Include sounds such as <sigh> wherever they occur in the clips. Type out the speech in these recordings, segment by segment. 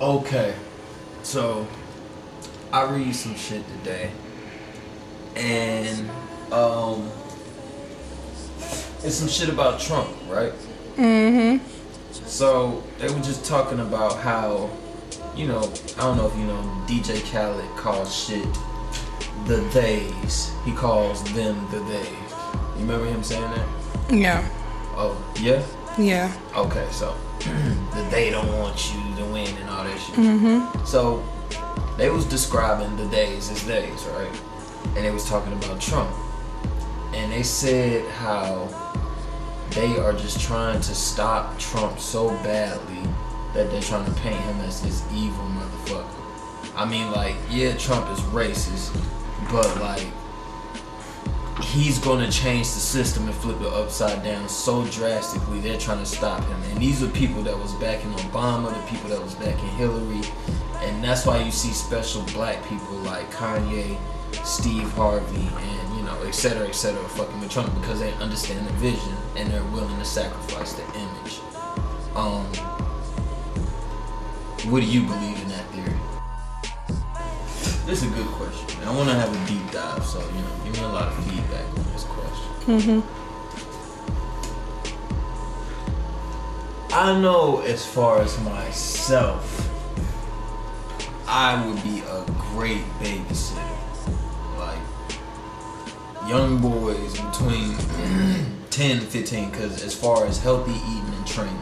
Okay, so I read some shit today, and um, it's some shit about Trump, right? Mm-hmm. So they were just talking about how, you know, I don't know if you know, DJ Khaled calls shit the days. He calls them the days. You remember him saying that? Yeah. Oh, yeah? Yeah. Okay, so <clears throat> the they don't want you to win and shit. Mm-hmm. So they was describing the days as days, right? And they was talking about Trump. And they said how they are just trying to stop Trump so badly that they're trying to paint him as this evil motherfucker. I mean, like, yeah, Trump is racist, but like, he's gonna change the system and flip it upside down so drastically. They're trying to stop him, and these are people that was backing Obama, the people that was backing Hillary, and that's why you see special black people like Kanye, Steve Harvey, and you know, et cetera, et cetera, fucking with Trump because they understand the vision and they're willing to sacrifice the image. Um, what do you believe in that theory? This is a good question. I want to have a deep dive, so you know, give me a lot of feedback on this question. Mm-hmm. I know as far as myself, I would be a great babysitter. Like young boys between <clears throat> 10 and 15, because as far as healthy eating and training,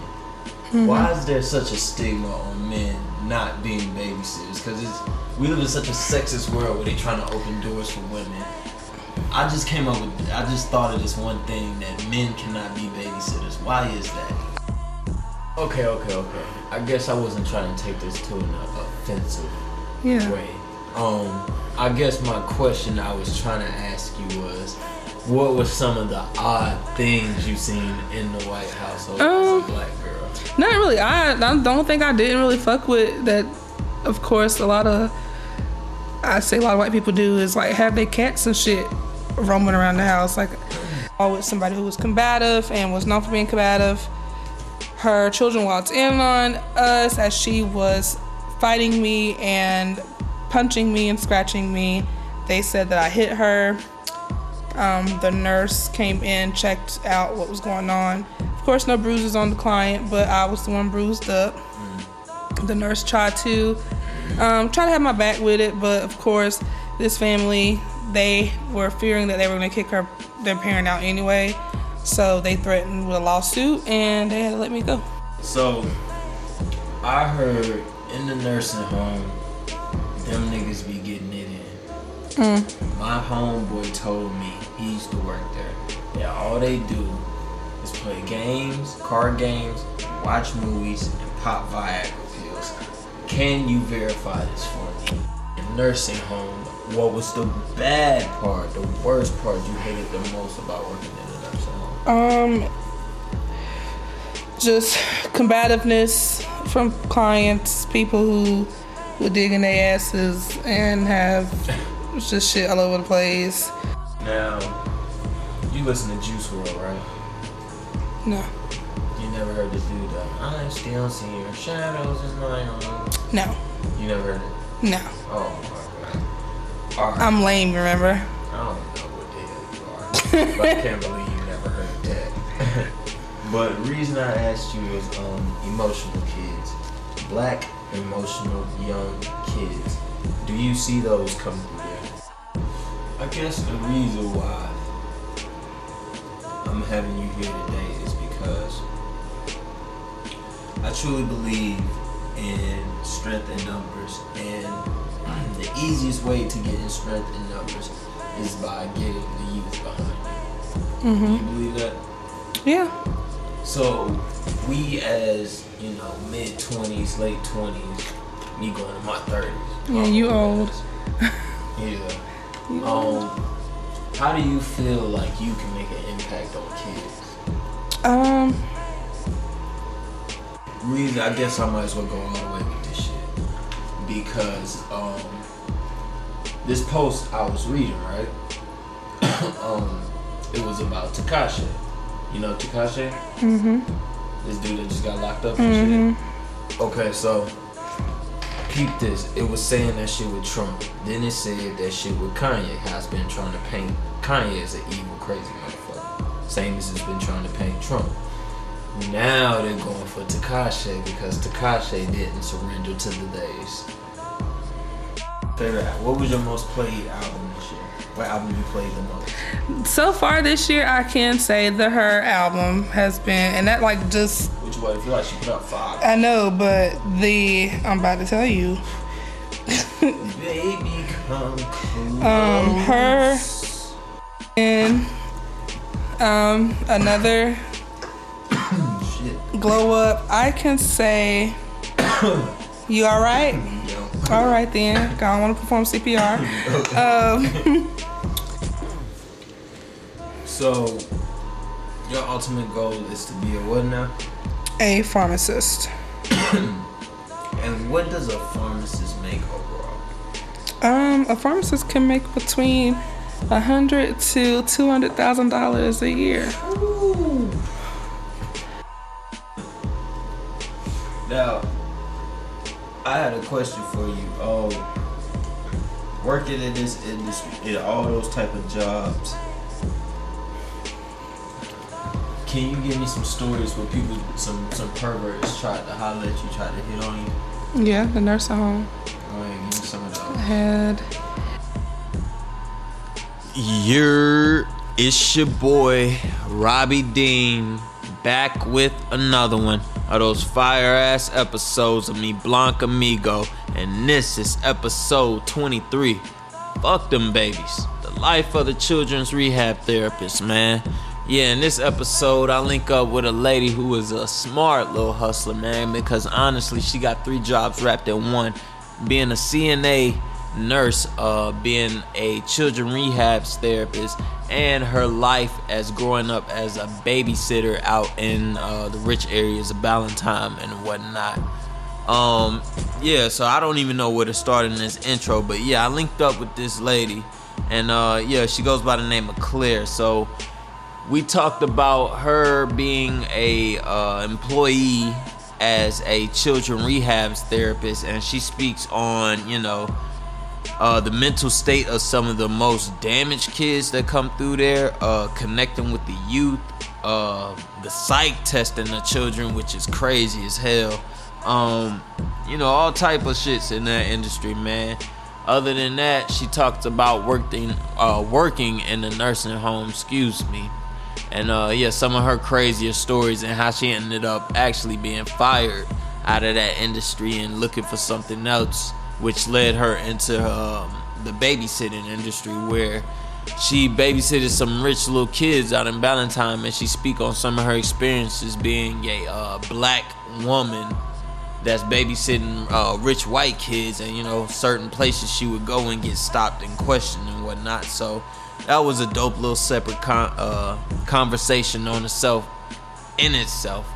why is there such a stigma on men not being babysitters? Because it's we live in such a sexist world where they're trying to open doors for women. I just came up with, I just thought of this one thing that men cannot be babysitters. Why is that? Okay, okay, okay. I guess I wasn't trying to take this to an offensive Yeah. way. Um, I guess my question I was trying to ask you was, what were some of the odd things you've seen in the White House as Um, a black girl? Not really. I, I don't think I didn't really fuck with that. Of course, a lot of I say a lot of white people do is like have their cats and shit roaming around the house. Like, always somebody who was combative and was known for being combative. Her children walked in on us as she was fighting me and punching me and scratching me. They said that I hit her. Um, the nurse came in, checked out what was going on. Of course, no bruises on the client, but I was the one bruised up. The nurse tried to um, try to have my back with it, but of course, this family they were fearing that they were going to kick her their parent out anyway. So they threatened with a lawsuit, and they had to let me go. So, I heard in the nursing home, them niggas be getting it in. My homeboy told me he used to work there. Yeah, all they do play games, card games, watch movies, and pop Viagra pills. Can you verify this for me? In nursing home, what was the bad part, the worst part you hated the most about working in a nursing home? Um, just combativeness from clients, people who were digging their asses and have just shit all over the place. Now, you listen to Juice WRLD, right? No, You never heard the dude that I still see your shadows in my own. no, You never heard it? no. Oh my god. Alright. I'm lame, remember? I don't know what the hell you are. but I can't believe you never heard that. <laughs> but the reason I asked you is um emotional kids. Black emotional young kids. Do you see those coming through? I guess the reason why I'm having you here today is because I truly believe in strength in numbers and the easiest way to get in strength in numbers is by getting the youth behind you. Do you believe that? Yeah. So we as, you know, mid twenties, late twenties, me going to my thirties. Yeah, you old. <laughs> Yeah. Um how do you feel like you can make an impact on kids? Um, reason I guess I might as well go all the way with this shit because um this post I was reading right <coughs> um it was about Tekashi you know Tekashi mm-hmm. this dude that just got locked up and shit okay so peep this. It was saying that shit with Trump. Then it said that shit with Kanye has been trying to paint Kanye as an evil, crazy motherfucker. Same as it's been trying to paint Trump. Now they're going for Tekashi because Tekashi didn't surrender to the days. Favorite, what was your most played album this year? What album you played the most? So far this year, I can say the Her album has been, and that like just. Which one? I feel like she put out five. I know, but the I'm about to tell you. <laughs> Baby, come close. Um, her and um another glow up. I can say. You all right? All right then. I don't want to perform CPR. <laughs> Um, So, your ultimate goal is to be a what now? a pharmacist. <clears throat> And what does a pharmacist make overall? Um, a pharmacist can make between a hundred to two hundred thousand dollars a year. Now, I had a question for you. Oh, working in this industry, in all those type of jobs, can you give me some stories where people, some some perverts tried to holler at you, tried to hit on you? Yeah, the nursing home Go ahead, give me some of those. had. Your it's your boy Robbie Dean back with another one of those fire ass episodes of me Blanc Amigo, and this is episode 23. Fuck them babies. The life of the children's rehab therapist, man. Yeah, in this episode, I link up with a lady who is a smart little hustler, man, because honestly, she got three jobs wrapped in one being a CNA nurse, uh, being a children rehabs therapist, and her life as growing up as a babysitter out in uh, the rich areas of Ballantyne and whatnot. Um, yeah, so I don't even know where to start in this intro, but yeah, I linked up with this lady, and uh, yeah, she goes by the name of Claire. So we talked about her being a uh, employee as a children rehabs therapist, and she speaks on you know uh, the mental state of some of the most damaged kids that come through there, uh, connecting with the youth, uh, the psych testing of children, which is crazy as hell. Um, you know, all type of shits in that industry, man. Other than that, she talked about working, uh, working in the nursing home. Excuse me, and uh, yeah, some of her craziest stories and how she ended up actually being fired out of that industry and looking for something else, which led her into um, the babysitting industry where she babysitted some rich little kids out in Ballantyne, and she speak on some of her experiences being a uh, black woman that's babysitting uh, rich white kids, and you know certain places she would go and get stopped and questioned and whatnot. So that was a dope little separate con- uh, conversation on itself, in itself.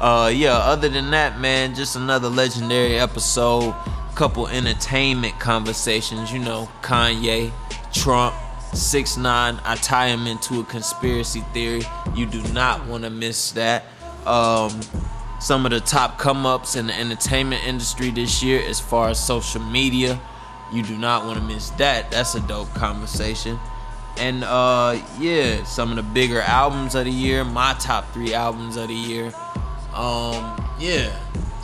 Uh, yeah. Other than that, man, just another legendary episode. Couple entertainment conversations. You know, Kanye, Trump, Six Nine. I tie him into a conspiracy theory. You do not want to miss that. Um, some of the top come ups in the entertainment industry this year as far as social media. You do not want to miss that. That's a dope conversation. And uh yeah, some of the bigger albums of the year, my top 3 albums of the year. Um yeah.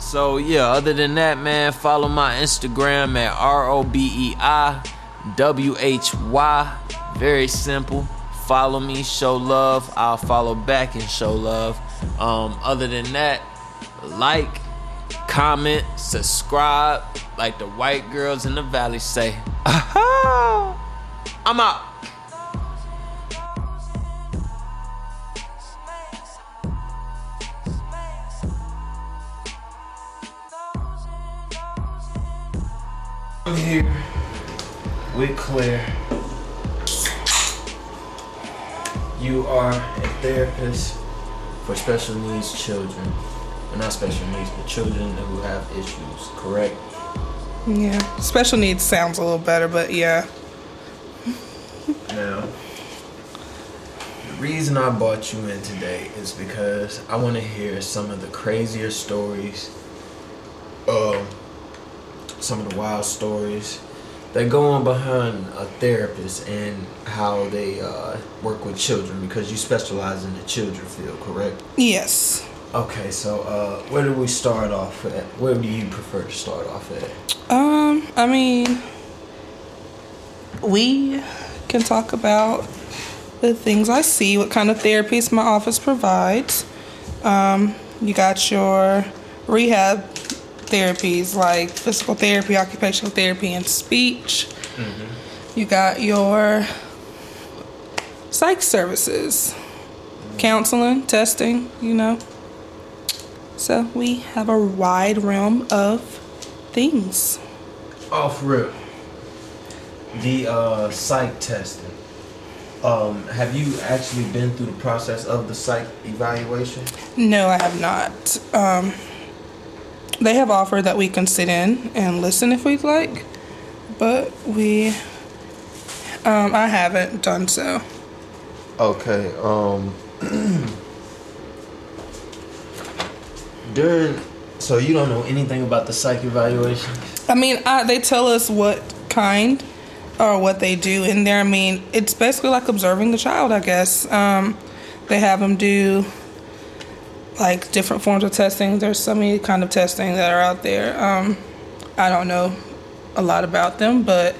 So yeah, other than that, man, follow my Instagram at R O B E I W H Y. Very simple. Follow me, show love. I'll follow back and show love. Um, other than that, like, comment, subscribe, like the white girls in the valley say. I'm out. I'm here with Claire. You are a therapist for special needs children. Well, not special needs, but children who have issues, correct? Yeah, special needs sounds a little better, but yeah. Now, the reason I brought you in today is because I want to hear some of the crazier stories, some of the wild stories that go on behind a therapist and how they uh, work with children because you specialize in the children field, correct? Yes. Okay, so uh, where do we start off at? Where do you prefer to start off at? Um, I mean, we can talk about the things I see, what kind of therapies my office provides. Um, you got your rehab therapies like physical therapy, occupational therapy, and speech. You got your psych services, counseling, testing, you know. So we have a wide realm of things. Off rip. The uh, psych testing. Um, have you actually been through the process of the psych evaluation? No, I have not. Um, they have offered that we can sit in and listen if we'd like, but we, um, I haven't done so. Okay. Um. <clears throat> during, so you don't know anything about the psych evaluation? I mean, I, they tell us what kind or what they do in there. I mean, it's basically like observing the child, I guess. Um, they have them do like different forms of testing. There's so many kind of testing that are out there. Um, I don't know a lot about them, but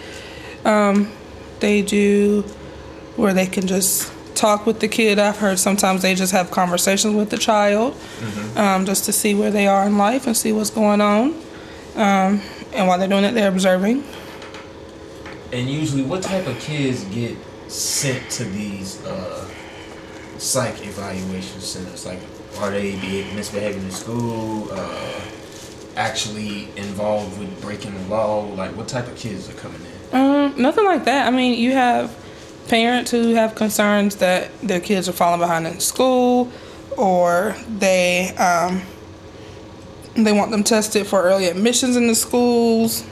um, they do where they can just talk with the kid. I've heard sometimes they just have conversations with the child um, just to see where they are in life and see what's going on. Um, and while they're doing it, they're observing. And usually, what type of kids get sent to these uh, psych evaluation centers? Like, are they misbehaving in school? Uh, actually involved with breaking the law? Like, what type of kids are coming in? Um, nothing like that. I mean, you have parents who have concerns that their kids are falling behind in school, or they um, they want them tested for early admissions in the schools.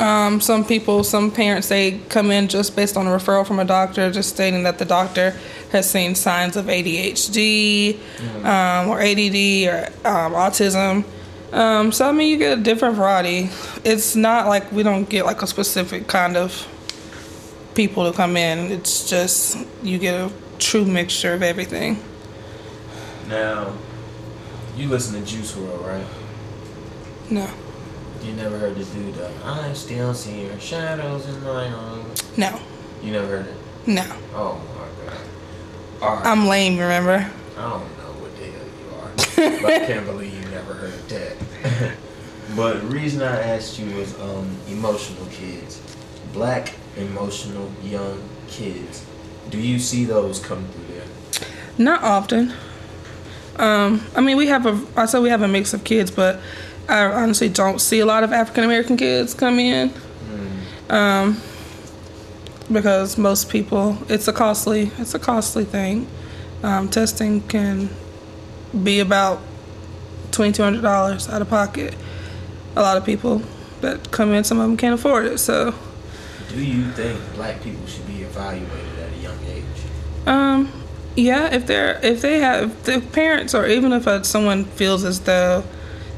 Um, some people, some parents, they come in just based on a referral from a doctor, just stating that the doctor has seen signs of ADHD um, or ADD or um, autism. Um, so I mean, you get a different variety. It's not like we don't get like a specific kind of people to come in. It's just you get a true mixture of everything. Now, you listen to Juice WRLD, right? No, You never heard the dude, uh, I still see your shadows in my room. no, You never heard it? no. Oh my god. Alright. I'm lame. Remember? I don't know what the hell you are, <laughs> but I can't believe you never heard that. <laughs> but the reason I asked you was um, emotional kids, black emotional young kids. Do you see those come through there? Not often. Um, I mean, we have a. I said we have a mix of kids, but I honestly don't see a lot of African American kids come in. Um, because most people, it's a costly, it's a costly thing. Um, testing can be about twenty two hundred dollars out of pocket. A lot of people that come in, some of them can't afford it. So, Do you think black people should be evaluated at a young age? Um, yeah, if they're if they have if the parents or even if uh, someone feels as though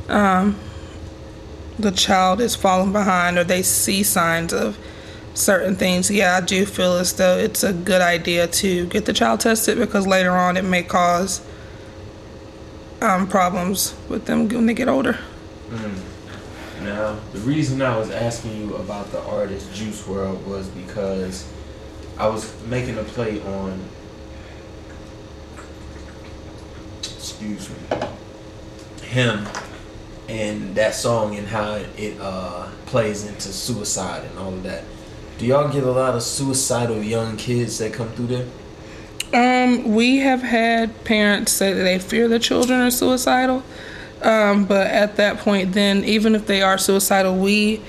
um, the child is falling behind or they see signs of certain things, yeah, I do feel as though it's a good idea to get the child tested because later on it may cause um, problems with them when they get older. Now, the reason I was asking you about the artist Juice WRLD was because I was making a play on. Excuse me. Him and that song and how it uh, plays into suicide and all of that. Do y'all get a lot of suicidal young kids that come through there? Um, we have had parents say that they fear their children are suicidal. Um, but at that point, then even if they are suicidal, we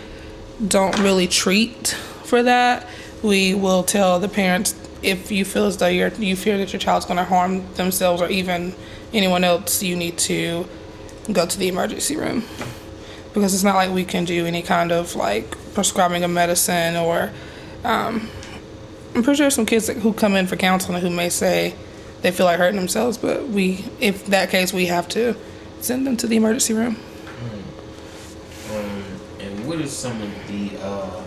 don't really treat for that. We will tell the parents if you feel as though you're you fear that your child's going to harm themselves or even anyone else, you need to go to the emergency room because it's not like we can do any kind of like prescribing of medicine or um, I'm pretty sure some kids who come in for counseling who may say they feel like hurting themselves, but we, if that case, we have to send them to the emergency room. Um, and what is some of the uh,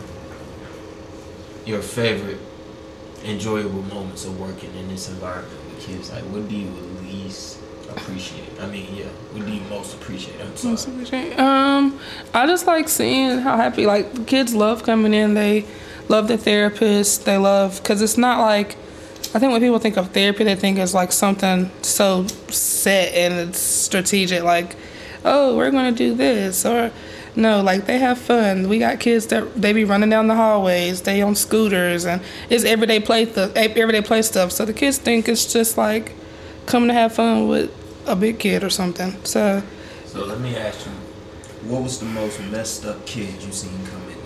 your favorite enjoyable moments of working in this environment with kids? Like, what do you least appreciate? I mean, yeah, do you most appreciate? I'm sorry. Um, I just like seeing how happy like the kids love coming in. They love the therapist. They love because it's not like I think when people think of therapy, they think it's like something so set and it's strategic. Like, oh, we're gonna do this or no, like they have fun. We got kids that they be running down the hallways. They on scooters and it's everyday play stuff. Everyday play stuff. So the kids think it's just like coming to have fun with a big kid or something. So. So let me ask you, what was the most messed up kid you seen come in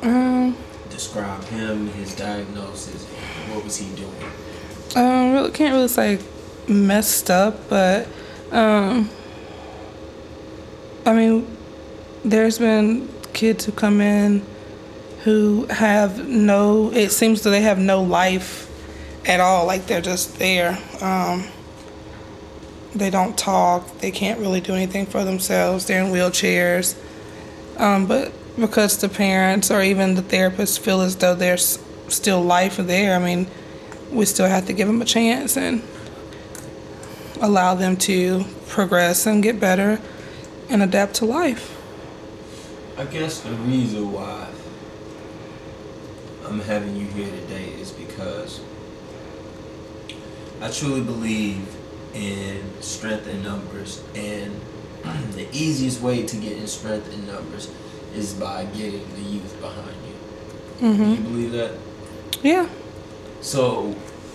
there? Um. Describe him, his diagnosis, what was he doing? Um, really can't really say messed up, but um, I mean there's been kids who come in who have no it seems that they have no life at all like they're just there um, they don't talk they can't really do anything for themselves they're in wheelchairs. Um, but because the parents or even the therapists feel as though there's still life there i mean we still have to give them a chance and allow them to progress and get better and adapt to life. I guess the reason why I'm having you here today is because I truly believe in strength in numbers, and <clears throat> the easiest way to get in strength in numbers is by getting the youth behind you. Mm-hmm. you believe that? Yeah. So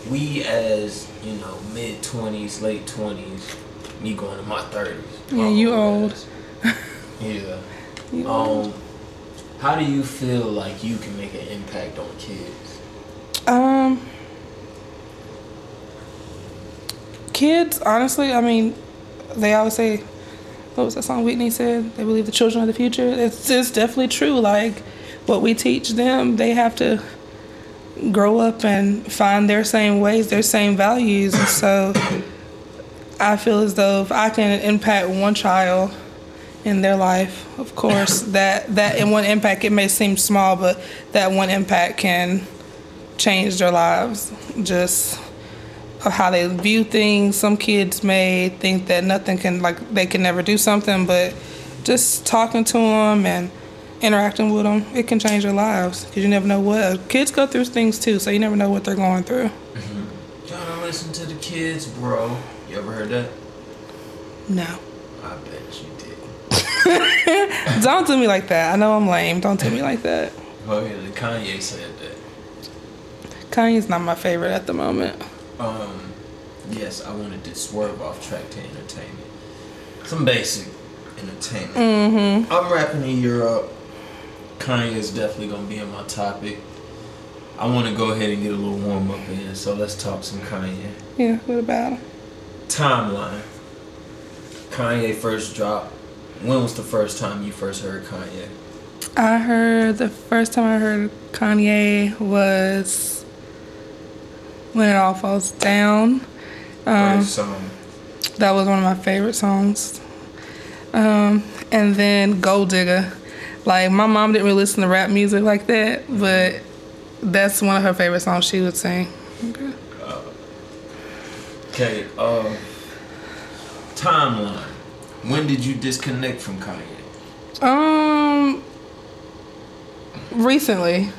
we, as you know, mid twenties, late twenties, me going to my thirties. Yeah, you old. <laughs> yeah. Um, how do you feel like you can make an impact on kids? Um, kids, honestly, I mean, they always say, what was that song Whitney said? They believe the children are the future. It's, it's definitely true. Like, what we teach them, they have to grow up and find their same ways, their same values. And so I feel as though if I can impact one child in their life. Of course, <laughs> that that in one impact it may seem small, but that one impact can change their lives. Just of how they view things. Some kids may think that nothing can like they can never do something, but just talking to them and interacting with them, it can change their lives because you never know what kids go through things too. So you never know what they're going through. Mm-hmm. Gotta listen to the kids, bro. You ever heard that? No. I bet you did. <laughs> Don't do me like that. I know I'm lame. Don't do me like that. Oh yeah, Kanye said that. Kanye's not my favorite at the moment. Um, yes, I wanted to swerve off track to entertainment. Some basic entertainment. Mm-hmm. I'm rapping in Europe. Kanye is definitely gonna be in my topic. I want to go ahead and get a little warm up in, so let's talk some Kanye. Yeah, what about him? Timeline. Kanye first dropped when was the first time you first heard Kanye? I heard the first time I heard Kanye was when it all falls down. Um, song. That was one of my favorite songs. Um, and then Gold Digger. Like my mom didn't really listen to rap music like that, but that's one of her favorite songs she would sing. Okay. Uh, okay. Uh, timeline. When did you disconnect from Kanye? Um, recently.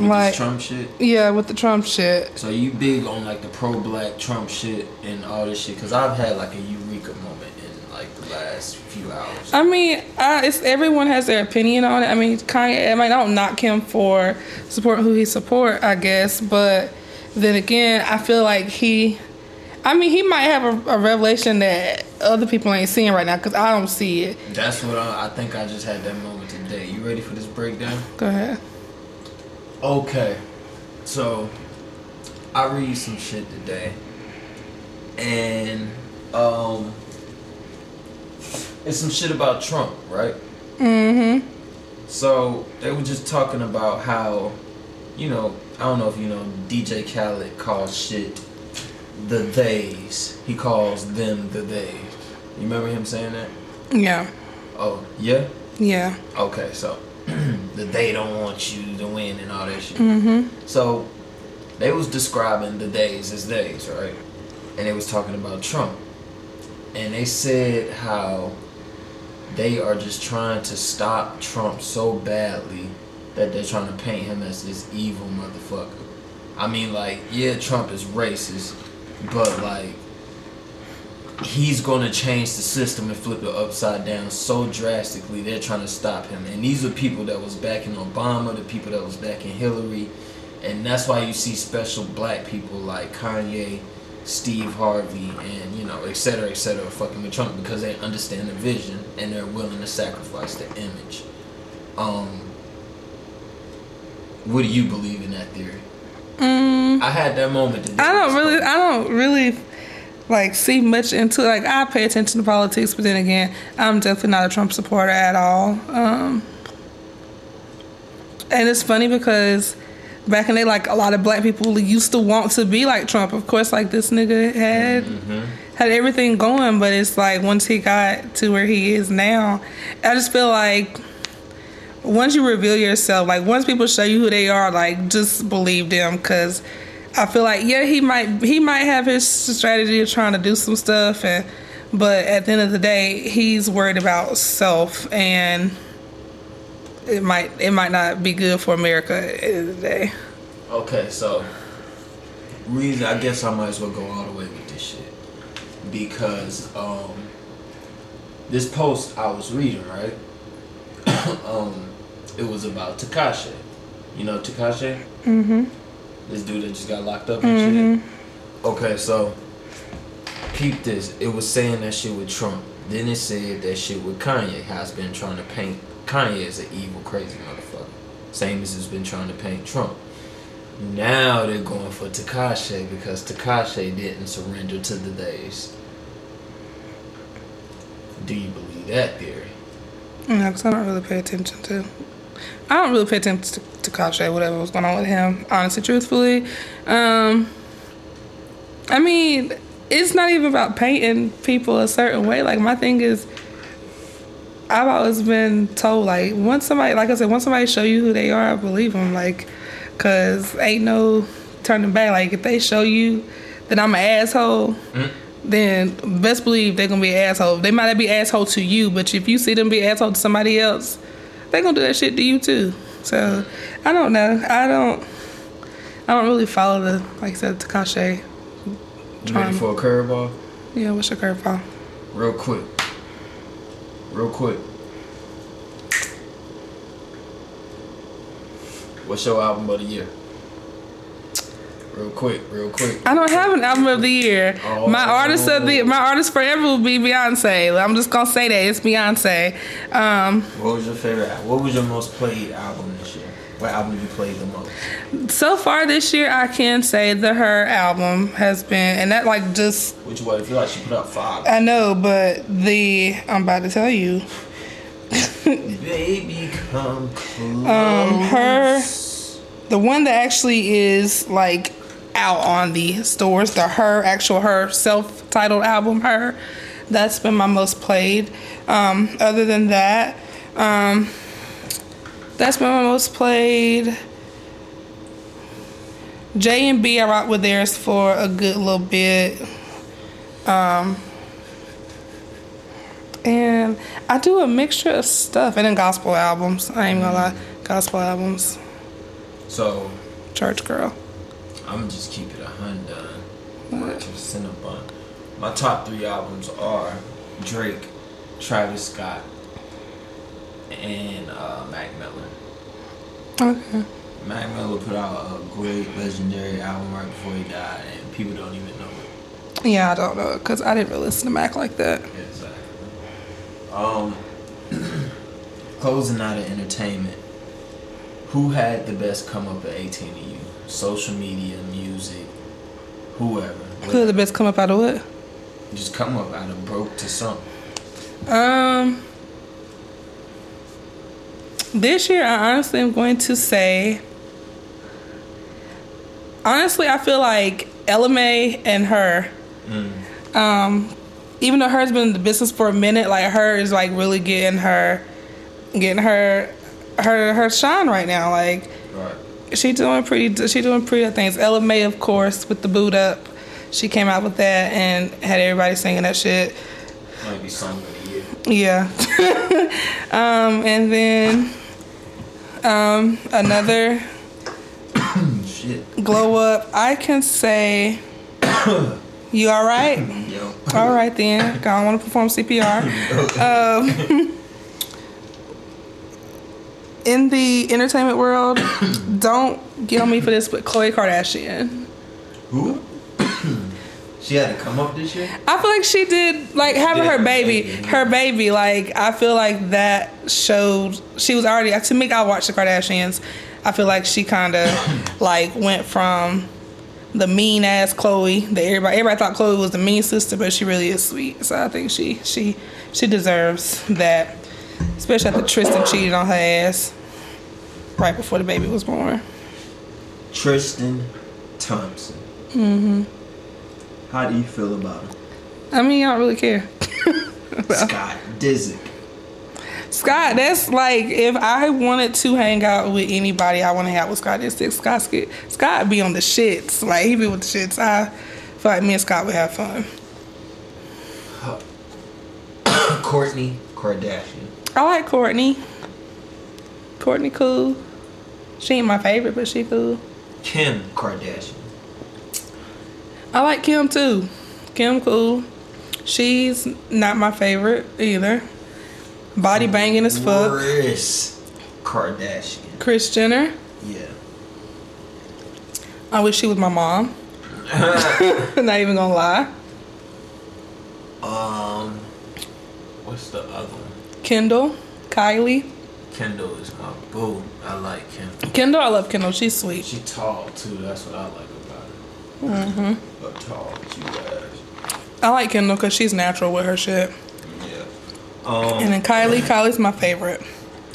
With like Trump shit. Yeah, with the Trump shit. So you big on like the pro-black Trump shit and all this shit? Cause I've had like a eureka moment in like the last few hours. I mean, I, it's everyone has their opinion on it. I mean, Kanye. I mean, I don't knock him for support who he support. I guess, but then again, I feel like he I mean, he might have a, a, revelation that other people ain't seeing right now because I don't see it. That's what I, I, think. I just had that moment today. You ready for this breakdown? Go ahead. Okay, so I read some shit today, and um, it's some shit about Trump, right? Mm-hmm. So they were just talking about how, you know, I don't know if you know, DJ Khaled calls shit the theys. He calls them the they. You remember him saying that? Yeah. Oh, yeah? Yeah. Okay, so <clears throat> that they don't want you to win and all that shit. Mm-hmm. So they was describing the days as days, right? And they was talking about Trump, and they said how they are just trying to stop Trump so badly that they're trying to paint him as this evil motherfucker. I mean, like, yeah, Trump is racist, but like he's going to change the system and flip it upside down so drastically. They're trying to stop him. And these are people that was backing Obama, the people that was backing Hillary. And that's why you see special black people like Kanye, Steve Harvey, and, you know, et cetera, et cetera, fucking with Trump because they understand the vision and they're willing to sacrifice the image. Um, what do you believe in that theory? Mm, I had that moment. I don't really, I don't really like see much into like I pay attention to politics, but then again, I'm definitely not a Trump supporter at all. Um, and it's funny because back in the day, like a lot of black people used to want to be like Trump. Of course, like this nigga had had everything going, but it's like once he got to where he is now, I just feel like once you reveal yourself, like once people show you who they are, like just believe them because I feel like yeah, he might he might have his strategy of trying to do some stuff, and but at the end of the day, he's worried about self, and it might it might not be good for America at the end of the day. Okay, so reason I guess I might as well go all the way with this shit because um this post I was reading right <coughs> um it was about Tekashi. You know Tekashi? Mm-hmm. This dude that just got locked up and shit. Mm-hmm. Okay, so peep this. It was saying that shit with Trump. Then it said that shit with Kanye. How it's been trying to paint Kanye as an evil, crazy motherfucker. Same as it's been trying to paint Trump. Now they're going for Tekashi because Tekashi didn't surrender to the days. Do you believe that theory? No, because I don't really pay attention to. I don't really pay attention to, to whatever was going on with him. Honestly, truthfully, um, I mean, it's not even about painting people a certain way. Like my thing is, I've always been told like once somebody, like I said, once somebody show you who they are, I believe them. Like, cause ain't no turning back. Like if they show you that I'm an asshole. Then best believe they're gonna be an asshole. They might not be asshole to you, but if you see them be asshole to somebody else, they gonna do that shit to you too. So I don't know. I don't. I don't really follow the like I said Tekashi. Ready for a curveball? Yeah, what's your curveball? Real quick. Real quick. What's your album of the year? Real quick, real quick. I don't have an album of the year. Oh. My artist of the my artist forever will be Beyonce. I'm just gonna say that it's Beyonce. Um, What was your favorite? What was your most played album this year? What album you played the most? so far this year, I can say that her album has been, and that like just Which one? I feel like she put out five. I know, but the I'm about to tell you, <laughs> Baby, come close. um, her the one that actually is like out on the stores, the her actual her self-titled album, her. That's been my most played. Um, other than that, um, that's been my most played. J and B I rock with theirs for a good little bit. Um, and I do a mixture of stuff and then gospel albums. I ain't gonna lie, gospel albums. So Church girl. I'm just keep it a hundred. It, Cinnabon. My top three albums are Drake, Travis Scott, and uh, Mac Miller. Okay. Mac Miller put out a great legendary album right before he died, and people don't even know it. Yeah, I don't know because I didn't really listen to Mac like that. Exactly. Um, <clears throat> closing out of entertainment. Who had the best come up at 18 to you? Social media, music, whoever. Who the best come up out of what? Just come up out of broke to something. Um, this year I honestly am going to say. Honestly, I feel like Ella Mai and her. Um, even though her's been in the business for a minute, like her is like really getting her getting her her her shine right now. Like Right. She doing pretty she doing pretty things. Ella Mai, of course, with the Boo'd Up. She came out with that and had everybody singing that shit. Might be song of the year. Yeah. <laughs> um, and then um, another <coughs> Shit. glow up. I can say, you all right? <coughs> Yo. All right then. I don't want to perform CPR. <laughs> Um, in the entertainment world, <coughs> don't get on me for this, but Khloe Kardashian. Who? <coughs> she had to come up this year? I feel like she did like having did her baby, baby. her baby. Like I feel like that showed she was already. To me, I watched the Kardashians. I feel like she kind of <coughs> like went from the mean ass Khloe that everybody everybody thought Khloe was the mean sister, but she really is sweet. So I think she she she deserves that, especially after Tristan cheated on her ass right before the baby was born. Tristan Thompson. Mm-hmm. How do you feel about him? I mean, I don't really care. <laughs> Well, Scott Disick. Scott, that's like if I wanted to hang out with anybody, I want to hang out with Scott. Scott, Scott, Scott be on the shits. Like he be with the shits. I feel like me and Scott would have fun. <coughs> Kourtney Kardashian. I like Kourtney. Kourtney cool. She ain't my favorite, but she cool. Kim Kardashian. I like Kim too. Kim cool. She's not my favorite either. Body banging as fuck. Kris Kardashian. Kris Jenner. Yeah. I wish she was my mom. <laughs> <laughs> not even gonna lie. Um, what's the other one? Kendall. Kylie. Kendall is my boo. I like Kendall. Kendall, I love Kendall. She's sweet. She tall too. That's what I like about her. Mm-hmm. A tall, ass. I like Kendall because she's natural with her shit. Yeah. Um, And then Kylie, Kylie's my favorite.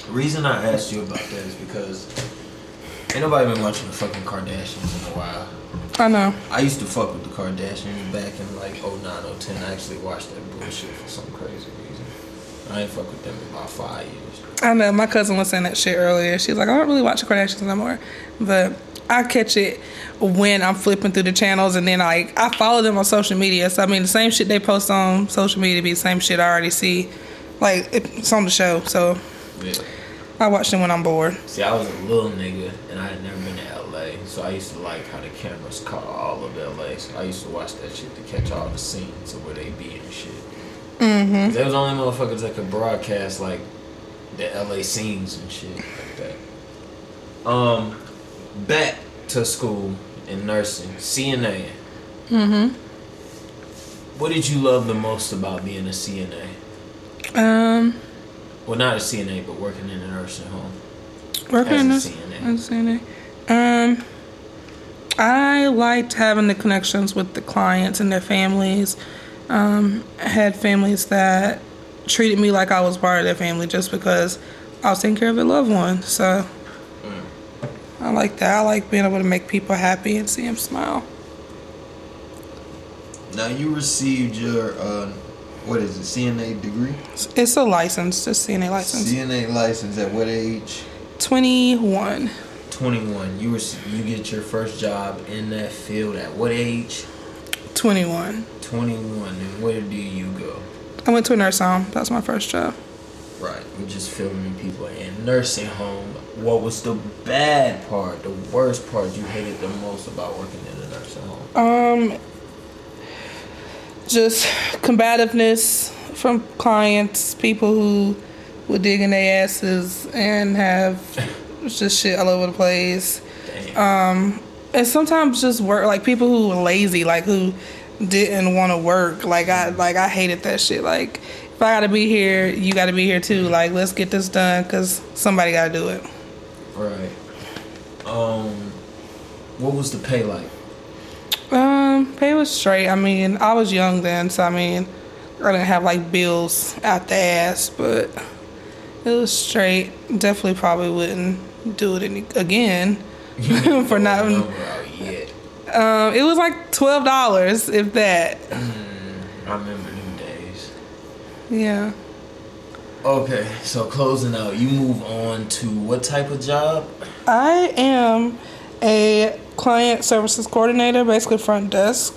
reason I asked you about that is because ain't nobody been watching the fucking Kardashians in a while. I know. I used to fuck with the Kardashians back in like 09, 010. I actually watched that bullshit for some crazy reason. I ain't fuck with them in about five years. I know. My cousin was saying that shit earlier. She's like, I don't really watch the Kardashians no more, but I catch it when I'm flipping through the channels, and then like I follow them on social media. So I mean, the same shit they post on social media be the same shit I already see. Like it's on the show, so Yeah. I watch them when I'm bored. See, I was a little nigga and I had never been to LA, so I used to like how the cameras caught all of LA. So I used to watch that shit to catch all the scenes of where they be and shit. Mm-hmm. They was the only motherfuckers that could broadcast like the LA scenes and shit like that. Um, back to school in nursing, CNA. Mm-hmm. What did you love the most about being a CNA? Um, Well, not a CNA, but working in a nursing home. working in As a this- CNA. as a CNA. Um, I liked having the connections with the clients and their families. Um, I had families that treated me like I was part of their family just because I was taking care of their loved one. So I like that. I like being able to make people happy and see them smile. Now you received your uh, what is it, CNA degree? It's- a license, just CNA license. CNA license at what age? 21. 21. You were you get your first job in that field at what age? 21. 21. And where do you go? I went to a nurse home. That was my first job. Right. We're just filming people in nursing home. What was the bad part, the worst part you hated the most about working in a nursing home? Um, just combativeness from clients, people who would dig in their asses and have <laughs> just shit all over the place. Damn. And sometimes just work like people who were lazy, like who didn't want to work. Like I like I hated that shit. Like if I gotta be here, you gotta be here too. Like let's get this done because somebody gotta do it. right. Um, what was the pay like? Um, pay was straight. I mean, I was young then, so I mean, I didn't have like bills out the ass, but it was straight. Definitely probably wouldn't do it any, again <laughs> for not. Yet. Um, it was like twelve dollars, if that. I remember them days. Yeah. Okay, so closing out, you move on to what type of job? I am a client services coordinator, basically front desk.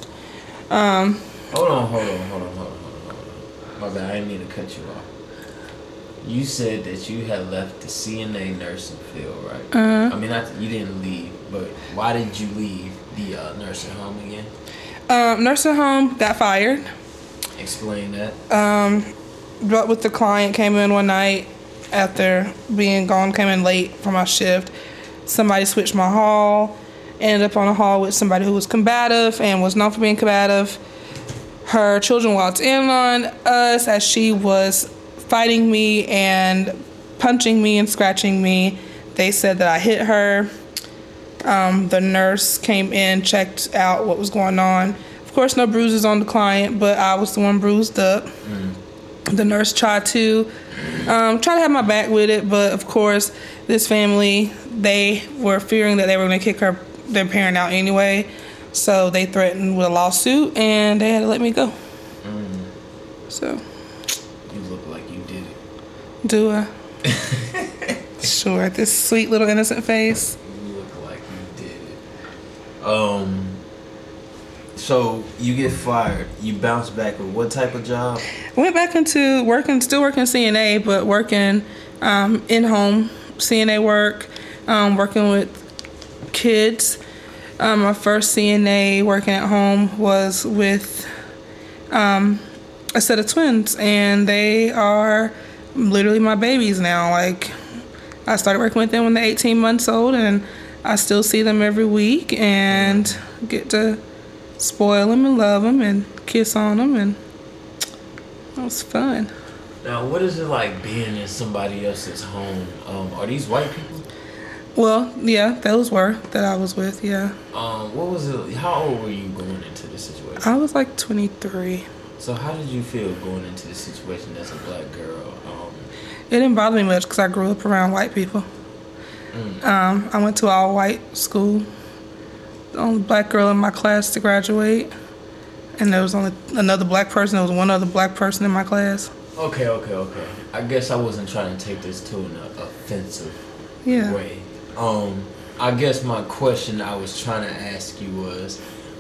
Um, Hold on, hold on, hold on, hold on, hold on, hold on. My bad, I didn't mean to cut you off. You said that you had left the CNA nursing field, right? Uh-huh. I mean, not you didn't leave, but why did you leave the uh, nursing home again? um, nursing home got fired. Explain that. Um, but with the client came in one night after being gone, came in late for my shift. Somebody switched my hall. Ended up on a hall with somebody who was combative and was known for being combative. Her children walked in on us as she was fighting me and punching me and scratching me. They said that I hit her. Um, the nurse came in, checked out what was going on. Of course, no bruises on the client, but I was the one bruised up. The nurse tried to um, try to have my back with it, but of course, this family they were fearing that they were going to kick her their parent out anyway, so they threatened with a lawsuit, and they had to let me go. So, You look like you did it. Do I? <laughs> sure, this sweet little innocent face. You look like you did it. Um. So you get fired. You bounce back with what type of job? Went back into working, still working CNA, but working um, in home CNA work, um, working with kids. Um, my first CNA working at home was with um, a set of twins, and they are literally my babies now. Like, I started working with them when they're 18 months old, and I still see them every week and get to spoil them and love them and kiss on them, and it was fun. Now, what is it like being in somebody else's home? Um, are these white people? Well, yeah, those were that I was with. Yeah, Um, what was it? How old were you going into this situation? I was like 23. So, how did you feel going into this situation as a black girl? Um, It didn't bother me much because I grew up around white people. Um, I went to all white school. The only black girl in my class to graduate, and there was only another black person. There was one other black person in my class. okay, okay, okay. I guess I wasn't trying to take this to an uh, offensive Yeah. way. Um, I guess my question I was trying to ask you was,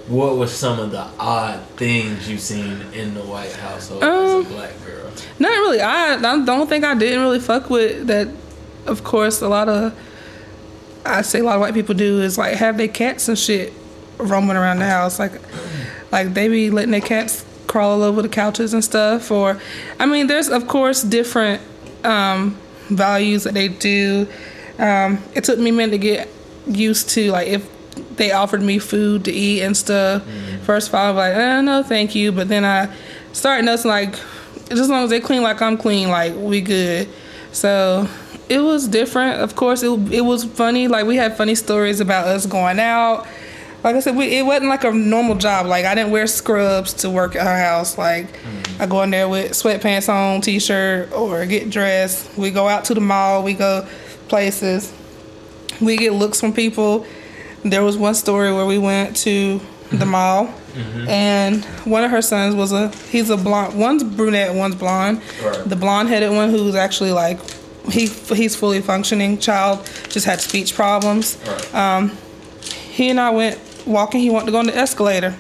what were some of the odd things you seen in the White household as Um, a black girl? Not really. I, I don't think I didn't really fuck with that. Of course, a lot of I say a lot of white people do is like have their cats and shit roaming around the house. Like, like they be letting their cats crawl all over the couches and stuff. Or, I mean, there's of course different um, values that they do. Um, it took me a minute to get used to like if they offered me food to eat and stuff. First of all, I was like, eh, no, thank you. But then I started noticing like, just as long as they clean like I'm clean, like we good. So it was different. Of course, it it was funny. Like we had funny stories about us going out. Like I said, we, it wasn't like a normal job. Like I didn't wear scrubs to work at her house. Like I go in there with sweatpants on, t-shirt, or get dressed. We go out to the mall. We go places. We get looks from people. There was one story where we went to the mall, Mm-hmm. and one of her sons was a he's a blonde. One's brunette, one's blonde. Right. The blonde-headed one who's actually like he he's fully functioning child, just had speech problems. Right. Um, he and I went walking. He wanted to go on the escalator,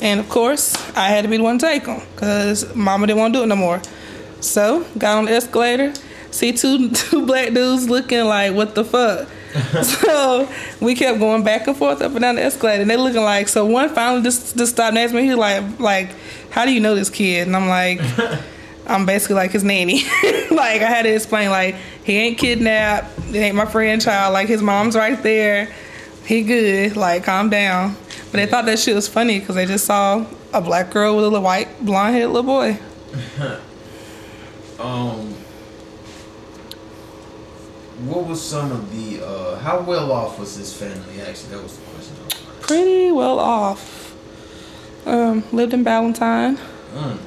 and of course I had to be the one to take him because Mama didn't want to do it no more. So got on the escalator. See two <laughs> two black dudes looking like what the fuck. <laughs> so we kept going back and forth up and down the escalator, and they looking like. So one finally just just stopped next to me. He was like like, how do you know this kid? And I'm like. <laughs> I'm basically like his nanny. <laughs> like I had to explain like he ain't kidnapped. It ain't my friend child. Like his mom's right there. He good. Like calm down. But they thought that shit was funny because they just saw a black girl with a little white blonde haired little boy. Um, what was some of the? Uh, how well off was his family? Actually, that was the question. I was trying to- Pretty well off. Um, lived in Ballantyne. Mm.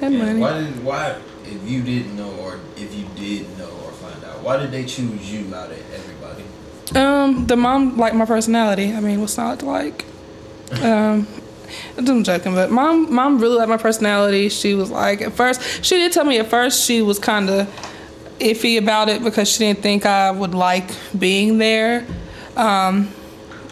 Had And money. Why did why if you didn't know or if you did know or find out why did they choose you out of everybody? Um, the mom liked my personality. I mean, what's not to like? Um, I'm joking, but mom, mom really liked my personality. She was like, at first, she did tell me at first she was kind of iffy about it because she didn't think I would like being there. Um,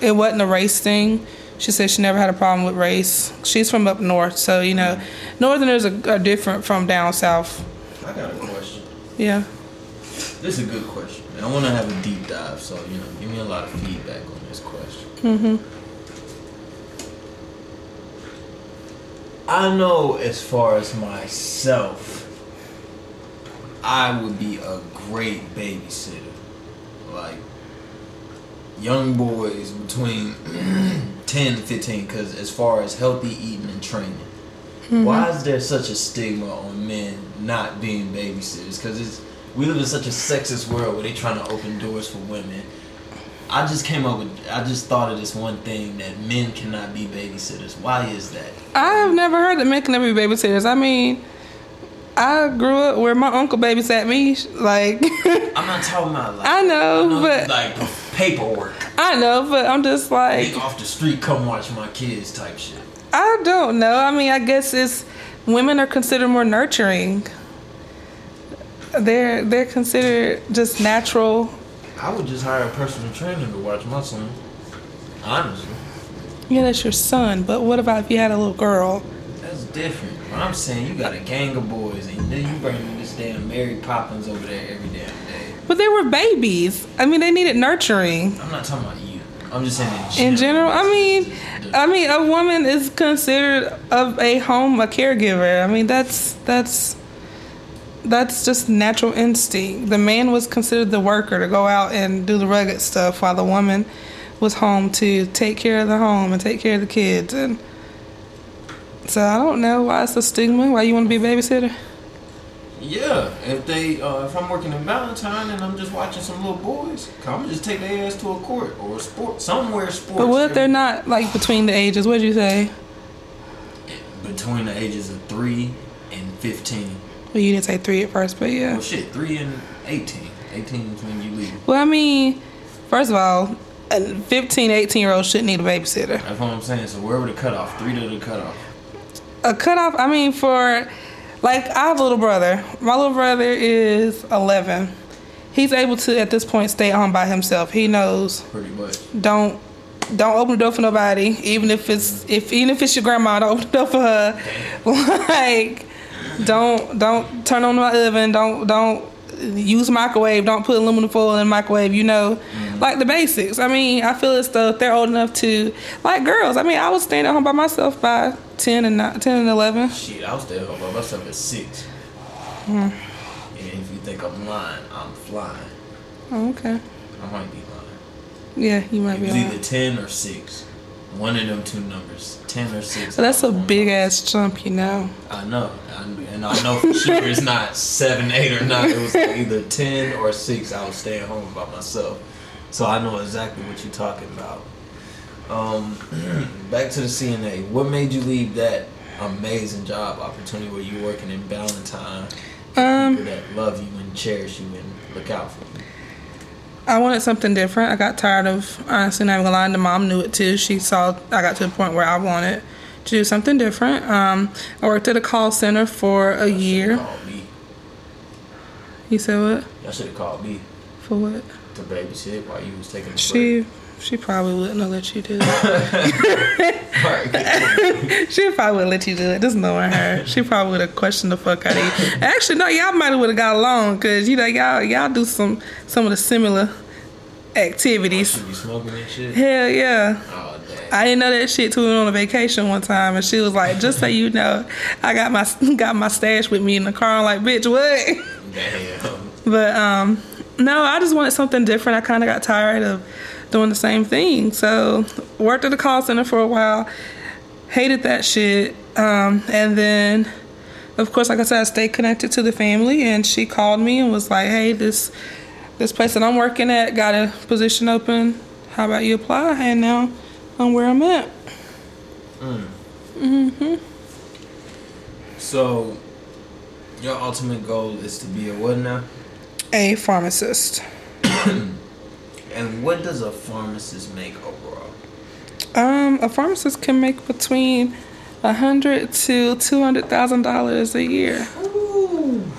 it wasn't a race thing. She said she never had a problem with race. She's from up north, so you know, northerners are, are different from down south. I got a question. Yeah. This is a good question. I want to have a deep dive, so you know, give me a lot of feedback on this question. Mhm. I know as far as myself, I would be a great babysitter. Like young boys between <clears throat> 10 and 15 because as far as healthy eating and training mm-hmm. why is there such a stigma on men not being babysitters? Because it's we live in such a sexist world where they're trying to open doors for women. I just came up with i just thought of this one thing that men cannot be babysitters. Why is that? I have never heard that men can never be babysitters. I mean, I grew up where my uncle babysat me. Like, i'm not talking about like I know, I know, but like paperwork I know, but I'm just like, off the street come watch my kids type shit I don't know. I mean, I guess it's women are considered more nurturing. They're they're considered just natural. i would just hire a personal trainer to watch my son honestly Yeah, that's your son. But what about if you had a little girl? That's different. But I'm saying you got a gang of boys and then you bring this damn Mary Poppins over there every damn day. But they were babies. I mean, they needed nurturing. I'm not talking about you. I'm just saying in general. In general, I mean, I mean, a woman is considered of a home a caregiver. I mean, that's that's that's just natural instinct. The man was considered the worker to go out and do the rugged stuff, while the woman was home to take care of the home and take care of the kids. And so I don't know why it's a stigma. Why you want to be a babysitter? Yeah, if they, uh, if I'm working in Ballantyne and I'm just watching some little boys, I'm just take their ass to a court or a sport somewhere sports. But what if they're not like between the ages? What'd you say? between the ages of three and fifteen? Well, you didn't say three at first, but yeah. Well, shit, three and eighteen. Eighteen is when you leave. Well, I mean, first of all, a 15, 18 year old shouldn't need a babysitter. That's what I'm saying. So where would the cutoff? Three to the cutoff. A cutoff, I mean, for like, I have a little brother. My little brother is 11. He's able to, at this point, stay home by himself. He knows Pretty much. don't don't open the door for nobody, even if it's if even if it's your grandma, don't open the door for her. <laughs> Like, don't don't turn on my oven. Don't don't use microwave. Don't put aluminum foil in the microwave. You know, mm. Like the basics. I mean, I feel as though they're old enough to like girls. I mean, I was staying at home by myself by ten and not, ten and eleven. Shit, I was staying at home by myself at six. Hmm. And if you think I'm lying, I'm flying. Oh, okay. I might be lying. Yeah, you might It be. was Right. either ten or six. One of them two numbers, ten or six. But that's a big ass jump, you know. I know, I, and I know for sure it's not seven, eight, or nine. It was either ten or six. I was staying home by myself, so I know exactly what you're talking about. Um, <clears throat> back to the CNA. What made you leave that amazing job opportunity where you're working in Ballantyne? Um, people that love you and cherish you and look out for you. I wanted something different. I got tired of honestly not even gonna lie. The mom knew it too. She saw I got to the point where I wanted to do something different. Um, I worked at a call center for a year. should've called me. You said what? Y'all should have called me For what? To babysit while you was taking a break. She she probably wouldn't have let you do it. <laughs> She probably wouldn't let you do it. Just knowing her, she probably would have questioned the fuck out of you. Actually, no, y'all might have would have got along because you know y'all y'all do some some of the similar activities. Should be smoking and shit. Hell yeah. Oh. I didn't know that shit till we went on a vacation one time, and she was like, "Just so you know, I got my <laughs> got my stash with me in the car." I'm like, "Bitch, what?" Damn. But um, no, I just wanted something different. I kind of got tired of doing the same thing, so worked at the call center for a while. Hated that shit, um, and then, of course, like I said, I stayed connected to the family, and she called me and was like, "Hey, this this place that I'm working at got a position open. How about you apply?" And now I'm where I'm at. Mm-hmm. So, your ultimate goal is to be a what now? A pharmacist. <coughs> And what does a pharmacist make overall? Um, a pharmacist can make between a hundred to two hundred thousand dollars a year. Ooh.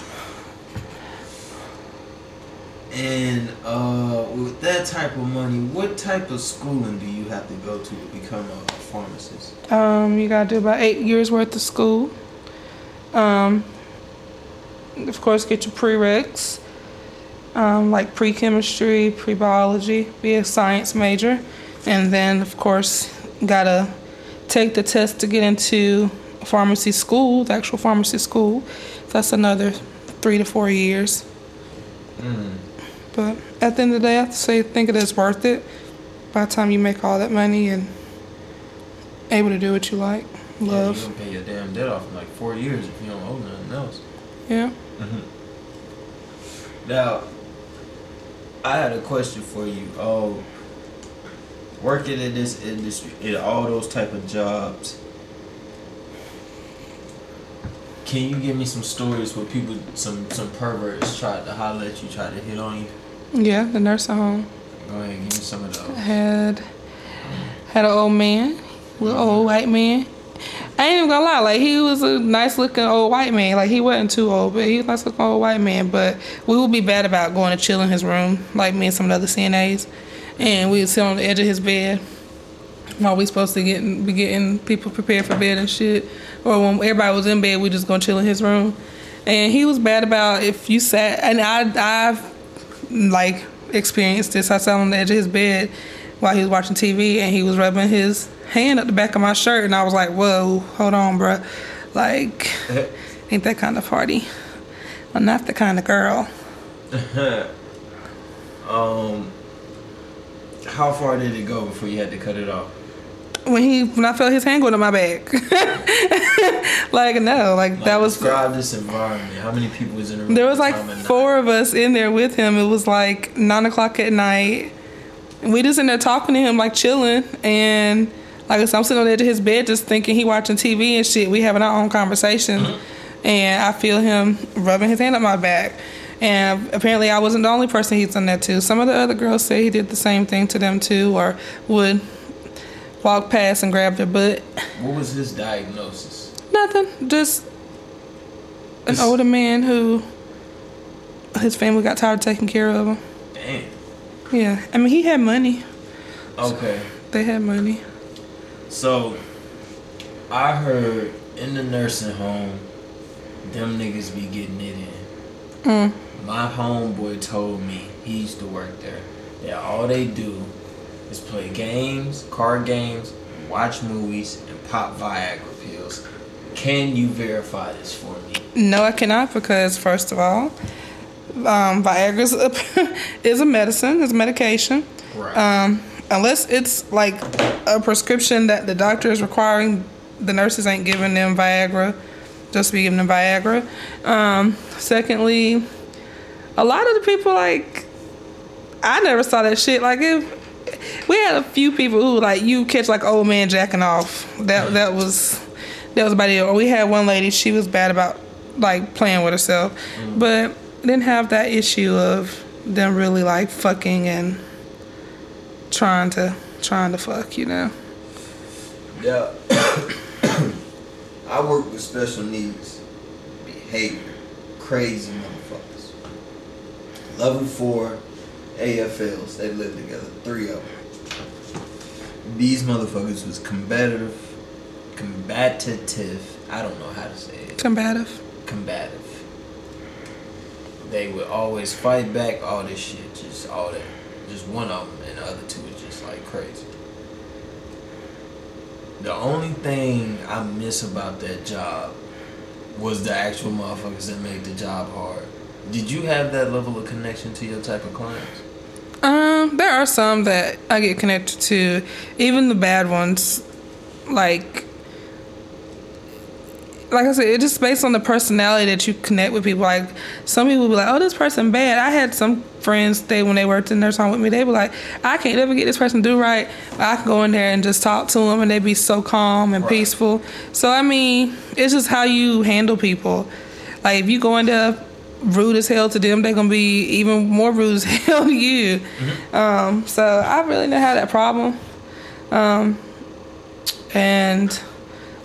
And uh, with that type of money, what type of schooling do you have to go to to become a pharmacist? Um, you gotta do about eight years worth of school. Um, of course, get your prereqs, um, like pre chemistry, pre biology, be a science major, and then of course gotta take the test to get into pharmacy school, the actual pharmacy school. That's another three to four years. Mm. But at the end of the day, I have to say, think it is worth it. By the time you make all that money and able to do what you like, Yeah, love, you gonna pay your damn debt off in like four years if you don't owe nothing else. yeah. <laughs> Now, I had a question for you. Oh, working in this industry, in all those type of jobs, can you give me some stories where people, some some perverts tried to holler at you, tried to hit on you? Yeah, the nursing home Go ahead, give me some of those. I had had an old man, little old white man. I ain't even gonna lie, like he was a nice looking old white man. Like he wasn't too old, but he was a nice looking old white man. But we would be bad about going to chill in his room, like me and some of the other CNAs, and we would sit on the edge of his bed while we supposed to get be getting people prepared for bed and shit. Or when everybody was in bed, we just gonna chill in his room. And he was bad about if you sat, and I I've like experienced this. I sat on the edge of his bed while he was watching TV, and he was rubbing his hand up the back of my shirt, and I was like, "Whoa, hold on, bruh. Like, <laughs> ain't that kind of party? I'm not the kind of girl." <laughs> um, how far did it go before you had to cut it off? When he when I felt his hand go to my back, <laughs> like no, like, Like, that was describe this environment. How many people was in the room? There was like night? four of us in there with him. It was like nine o'clock at night. We just in there talking to him, like chilling. And like I said, I'm sitting on the edge of his bed just thinking he watching TV and shit. We having our own conversation. And I feel him rubbing his hand up my back. And apparently I wasn't the only person he's done that to. Some of the other girls say he did the same thing to them too, or would walk past and grab their butt. What was his diagnosis? Nothing. Just an It's- older man who his family got tired of taking care of him. Damn. Yeah, I mean he had money. Okay. They had money. So, I heard in the nursing home, them niggas be getting it in. Mm. My homeboy told me he used to work there. That all they do is play games, card games, watch movies, and pop Viagra pills. Can you verify this for me? No, I cannot because first of all, um, Viagra is a, <laughs> is a medicine, is a medication. Right. Um, unless it's like a prescription that the doctor is requiring, the nurses ain't giving them Viagra, just be giving them Viagra. Um, secondly, a lot of the people like I never saw that shit. Like if we had a few people who like you catch like old man jacking off. That that was that was about it. Or we had one lady, she was bad about like playing with herself, but didn't have that issue of them really like fucking and trying to trying to fuck, you know. Yeah. <coughs> I work with special needs, behavior, crazy motherfuckers. Level four AFLs, they live together, three of them. These motherfuckers was combative, combative, I don't know how to say it, Combative. combative. They would always fight back, all this shit, just all that. Just one of them, and the other two is just like crazy. The only thing I miss about that job was the actual motherfuckers that make the job hard. Did you have that level of connection to your type of clients? Um, there are some that I get connected to, even the bad ones. Like, like I said, it's just based on the personality that you connect with people. Like, some people be like, "Oh, this person bad." I had some friends they when they worked in nurse home with me, they were like, "I can't ever get this person to do right." I can go in there and just talk to them, and they be so calm and Right. peaceful. So I mean, it's just how you handle people. Like, if you go into rude as hell to them, they're gonna be even more rude as <laughs> hell to you. Um, so I really didn't have that problem. Um, And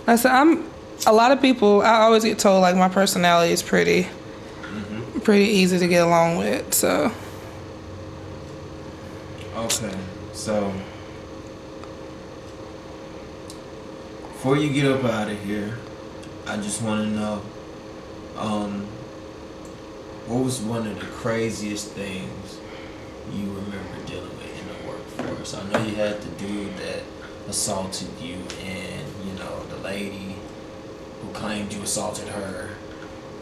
I said, I'm a lot of people. I always get told like my personality is pretty, pretty easy to get along with. So Okay, so before you get up out of here, I just want to know, um, what was one of the craziest things you remember dealing with in the workforce? I know you had the dude that assaulted you, and you know the lady claimed you assaulted her.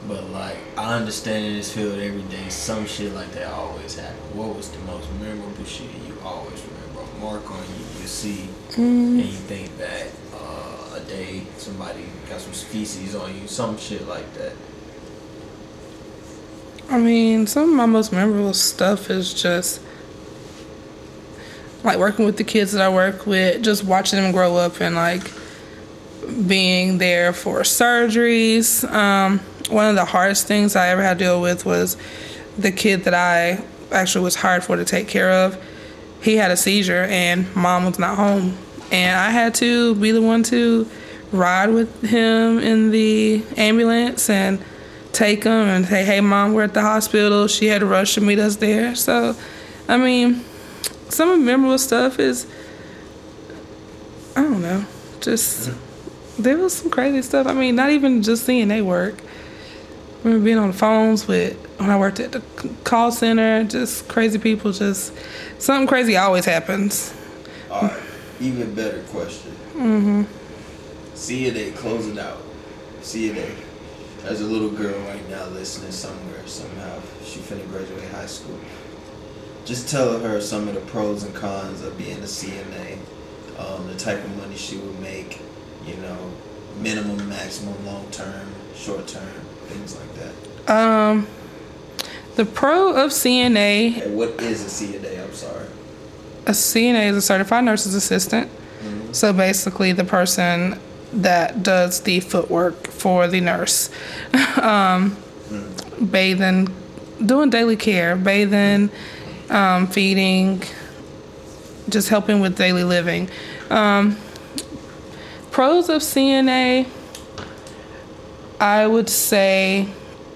But like, I understand in this field every day, some shit like that always happen. What was the most memorable shit you always remember? A mark on you, you see, and you think back uh, a day somebody got some feces on you, some shit like that. I mean, some of my most memorable stuff is just like working with the kids that I work with, just watching them grow up and like being there for surgeries. Um, one of the hardest things I ever had to deal with was the kid that I actually was hired for to take care of. He had a seizure and mom was not home. And I had to be the one to ride with him in the ambulance and take him and say, hey, mom, we're at the hospital. She had to rush to meet us there. So, I mean, some memorable stuff is, I don't know, just there was some crazy stuff. I mean, not even just seeing they work. I remember being on the phones with when I worked at the call center, just crazy people. Just something crazy always happens. All right, even better question. Mm-hmm. See you close it out. See you day. There's a little girl right now listening somewhere, somehow. She finna graduate high school. Just tell her some of the pros and cons of being a CNA, um, the type of money she would make, you know, minimum, maximum, long term, short term, things like that. Um, the pro of CNA, And what is a CNA? I'm sorry. a CNA is a certified nurse's assistant. So basically, the person that does the footwork for the nurse, <laughs> um, bathing, doing daily care, bathing, um, feeding, just helping with daily living. Um, pros of CNA, I would say,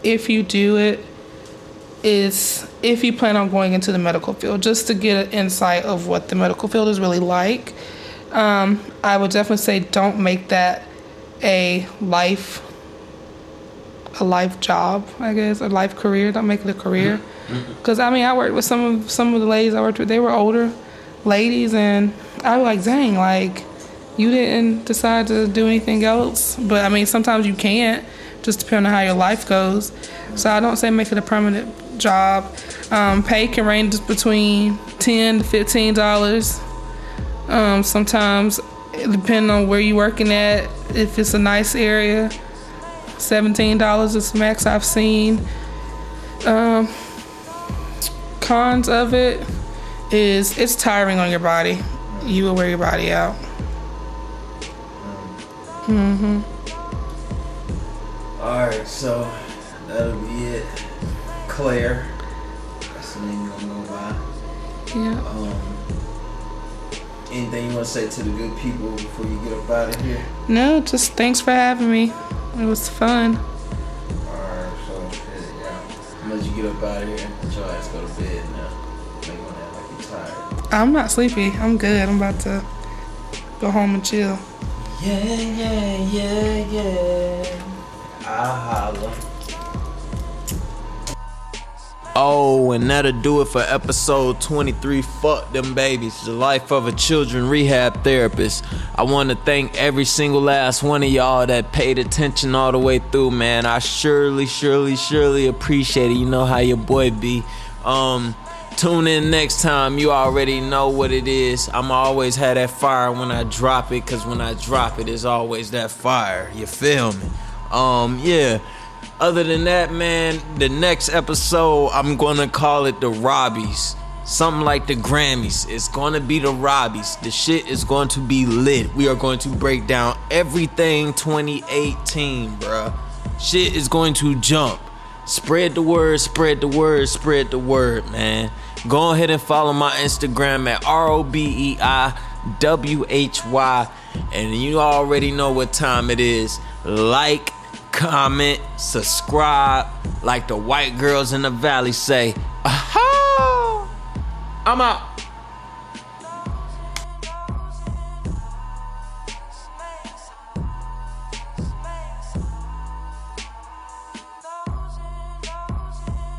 if you do it, is if you plan on going into the medical field, just to get an insight of what the medical field is really like. Um, I would definitely say don't make that a life a life job, I guess, a life career. Don't make it a career. Because I mean, I worked with some of some of the ladies I worked with. They were older ladies, and I was like, dang, like you didn't decide to do anything else. But I mean, sometimes you can't, just depending on how your life goes. So I don't say make it a permanent job. Um, pay can range between ten to fifteen dollars. Um, sometimes, depending on where you're working at, if it's a nice area, seventeen dollars is max I've seen. Um, cons of it is it's tiring on your body. You will wear your body out. Alright, so that'll be it. Claire. That's the name you're gonna go by. Yeah. Um, anything you want to say to the good people before you get up out of here? No, just thanks for having me. It was fun. Alright, so shit, yeah. I'm let you get up out of here. Let your ass go to bed now. Make one act like you're tired. I'm not sleepy. I'm good. I'm about to go home and chill. Yeah, yeah, yeah, yeah. I holla. Oh, and that'll do it for episode 23. Fuck them babies. The life of a children rehab therapist. I want to thank every single last one of y'all that paid attention all the way through, man. I surely, surely, surely appreciate it. You know how your boy be. Um, tune in next time. You already know what it is. I'm always have that fire when I drop it, cause when I drop it, it's always that fire. You feel me? Um, yeah. Other than that, man, the next episode, I'm gonna call it the Robbies. Something like the Grammys. It's gonna be the Robbies. The shit is going to be lit. We are going to break down everything 2018, bruh. Shit is going to jump. Spread the word, spread the word, spread the word, man. Go ahead and follow my Instagram at R O B E I W H Y. And you already know what time it is. Like, comment, subscribe, like the white girls in the valley say. Aha! I'm out.